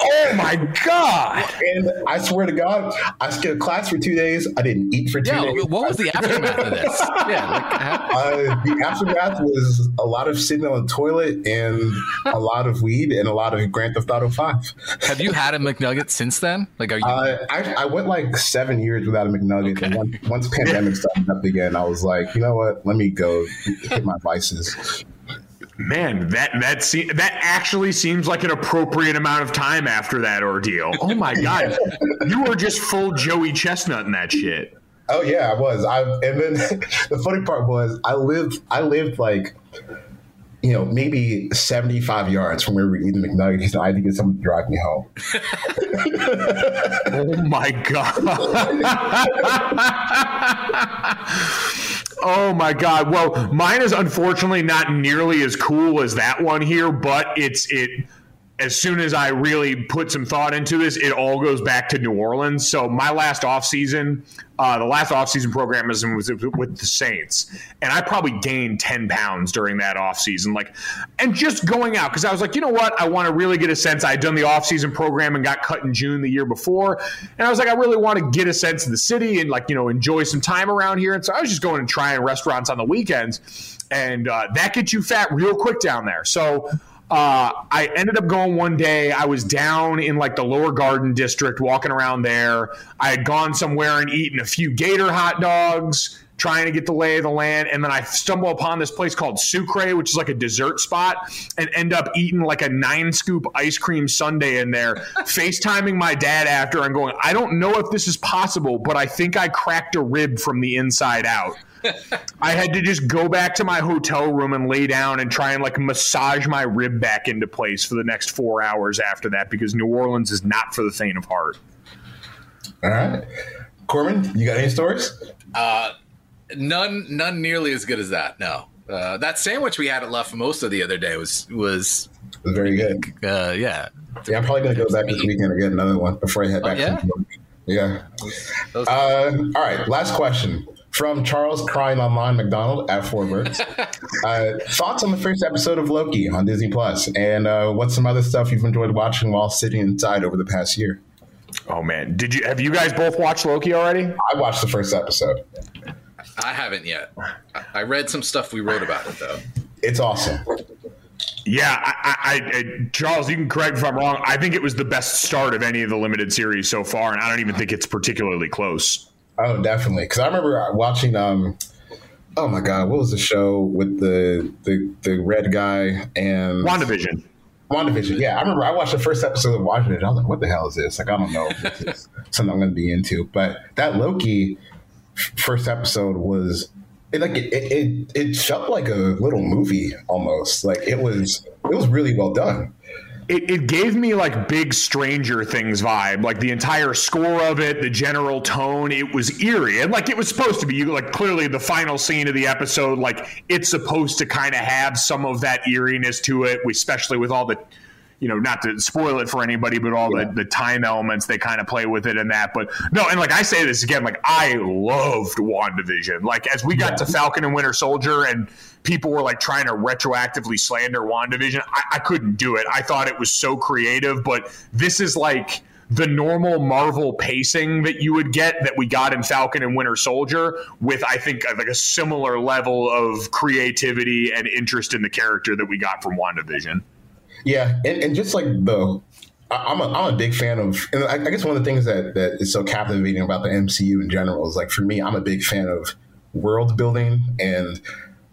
C: Oh my god!
D: And I swear to God, I skipped class for two days. I didn't eat for two
B: Yeah,
D: days.
B: what was the aftermath of this? Yeah, like,
D: Uh, the aftermath was a lot of sitting on the toilet and a lot of weed and a lot of Grand Theft Auto Five.
B: have you had a McNugget since then? Like, are you?
D: Uh, I, I went like seven years without a McNugget, and once, once pandemic started up again, I was like, you know what? Let me go hit my vices.
C: Man, that that se- that actually seems like an appropriate amount of time after that ordeal. Oh my god, you were just full Joey Chestnut in that shit.
D: Oh yeah, I was. I and then the funny part was I lived I lived like you know maybe seventy five yards from where we were eating McNuggets. So I had to get someone to drive me home.
C: Oh my god. Oh my god. Well, mine is unfortunately not nearly as cool as that one here, but it's it as soon as I really put some thought into this, it all goes back to New Orleans. So my last offseason, uh, the last offseason program was, with the Saints, and I probably gained 10 pounds during that offseason. Like, and just going out because I was like, you know what, I want to really get a sense. I had done the offseason program and got cut in June the year before, and I was like, I really want to get a sense of the city and like you know enjoy some time around here. And so I was just going and trying restaurants on the weekends, and uh, that gets you fat real quick down there. So. Uh, I ended up going one day. I was down in like the lower garden district, walking around there. I had gone somewhere and eaten a few gator hot dogs, trying to get the lay of the land. And then I stumble upon this place called Sucre, which is like a dessert spot, and end up eating like a nine scoop ice cream sundae in there. FaceTiming my dad after and going, I don't know if this is possible, but I think I cracked a rib from the inside out. I had to just go back to my hotel room and lay down and try and like massage my rib back into place for the next four hours after that because New Orleans is not for the faint of heart.
D: All right, Corman, you got any stories?
B: none, none nearly as good as that. No, uh, that sandwich we had at La Famosa the other day was was
D: very good.
B: uh, yeah.
D: Yeah, I'm probably gonna go back this weekend and get another one before I head back.
B: yeah?
D: to work. Yeah. Uh, all right, last question from Charles Crying Online McDonald at Fort Worth. uh, thoughts on the first episode of Loki on Disney Plus, and uh, what's some other stuff you've enjoyed watching while sitting inside over the past year?
C: Oh man, did you have you guys both watched Loki already?
D: I watched the first episode.
B: I haven't yet. I- I read some stuff we wrote about it though.
D: It's awesome.
C: Yeah, I, I, I, Charles, you can correct me if I'm wrong. I think it was the best start of any of the limited series so far, and I don't even think it's particularly close.
D: Oh, definitely. Because I remember watching. Um, oh my God, what was the show with the the the red guy and
C: WandaVision.
D: WandaVision. Yeah, I remember I watched the first episode of WandaVision. I was like, what the hell is this? Like, I don't know if this is something I'm going to be into. But that Loki first episode was. It, like it, it, it, it felt like a little movie almost. Like it was, it was really well done.
C: It, it gave me like big Stranger Things vibe, like the entire score of it, the general tone. It was eerie, and like it was supposed to be. Like clearly the final scene of the episode, like it's supposed to kind of have some of that eeriness to it, especially with all the. You know, not to spoil it for anybody, but all the, the time elements they kind of play with it and that. But no, and like I say this again, like I loved WandaVision. Like as we got to Falcon and Winter Soldier and people were like trying to retroactively slander WandaVision, I, I couldn't do it. I thought it was so creative, but this is like the normal Marvel pacing that you would get that we got in Falcon and Winter Soldier with I think like a similar level of creativity and interest in the character that we got from WandaVision.
D: Yeah, and, and just like the, I'm a, I'm a big fan of, and I, I guess one of the things that that is so captivating about the MCU in general is like for me, I'm a big fan of world building and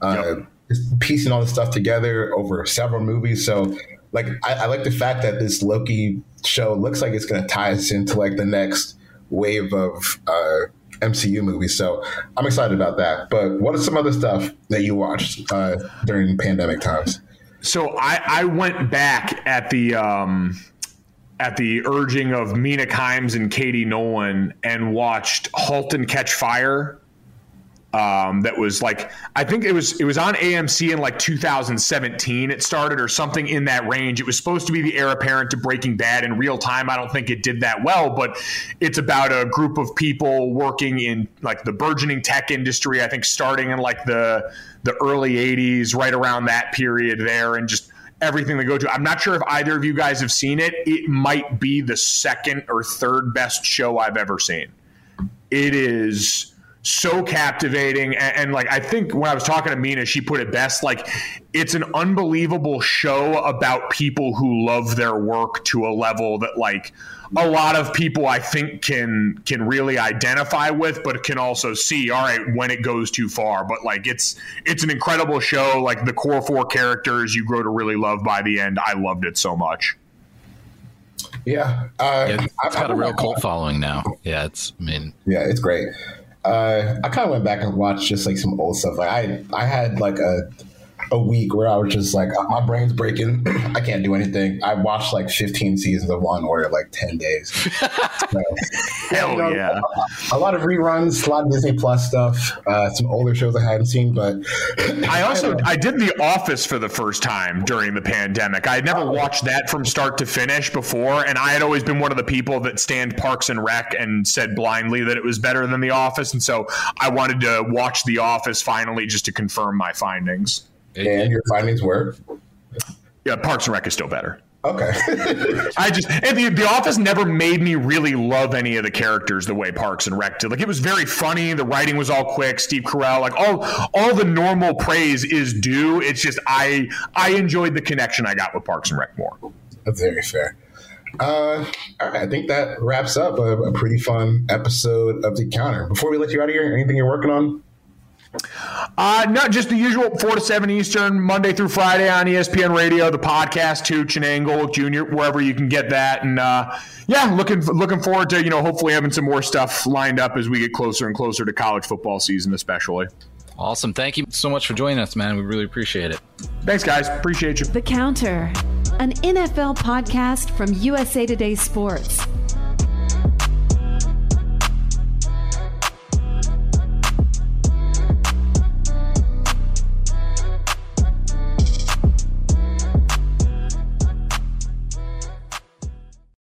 D: uh, just piecing all this stuff together over several movies. So like I, I like the fact that this Loki show looks like it's going to tie us into like the next wave of uh, MCU movies. So I'm excited about that. But what is some other stuff that you watched uh, during pandemic times?
C: So I, I went back at the um, at the urging of Mina Kimes and Katie Nolan and watched *Halt and Catch Fire*. Um, that was like I think it was it was on AMC in like 2017. It started or something in that range. It was supposed to be the heir apparent to Breaking Bad in real time. I don't think it did that well, but it's about a group of people working in like the burgeoning tech industry. I think starting in like the the early 80s, right around that period there, and just everything they go to. I'm not sure if either of you guys have seen it. It might be the second or third best show I've ever seen. It is so captivating. And, and, like i think when i was talking to mina she put it best like it's an unbelievable show about people who love their work to a level that like a lot of people i think can can really identify with but can also see all right when it goes too far. But like it's it's an incredible show. Like the core four characters you grow to really love by the end i loved it so much.
D: Yeah, uh,
B: yeah it's got a real cult following now. Yeah it's i mean
D: yeah it's great uh, I kind of went back and watched just like some old stuff. Like I, I had like a a week where I was just like, my brain's breaking. I can't do anything. I watched like 15 seasons of Law and Order like 10 days.
C: So, Hell you know, yeah!
D: A, a, lot of reruns, a lot of Disney Plus stuff, uh, some older shows I hadn't seen. But
C: I also I, I, did The Office for the first time during the pandemic. I had never oh. watched that from start to finish before, and I had always been one of the people that stand Parks and Rec and said blindly that it was better than The Office, and so I wanted to watch The Office finally just to confirm my findings.
D: And your findings were?
C: Yeah, Parks and Rec is still better.
D: Okay.
C: I just and the, the Office never made me really love any of the characters the way Parks and Rec did. Like it was very funny. The writing was all quick. Steve Carell, like all all the normal praise is due. It's just I I enjoyed the connection I got with Parks and Rec more.
D: That's very fair. Uh, all right, I think that wraps up a, a pretty fun episode of the counter. Before we let you out of here, anything you're working on?
C: Uh, not just the usual four to seven Eastern, Monday through Friday on ESPN Radio, the podcast, Tooch and Angle Junior, wherever you can get that. And uh, yeah, looking looking forward to you know hopefully having some more stuff lined up as we get closer and closer to college football season, especially.
B: Awesome. Thank you so much for joining us, man. We really appreciate it.
C: Thanks, guys. Appreciate you.
A: The Counter, an NFL podcast from USA Today Sports.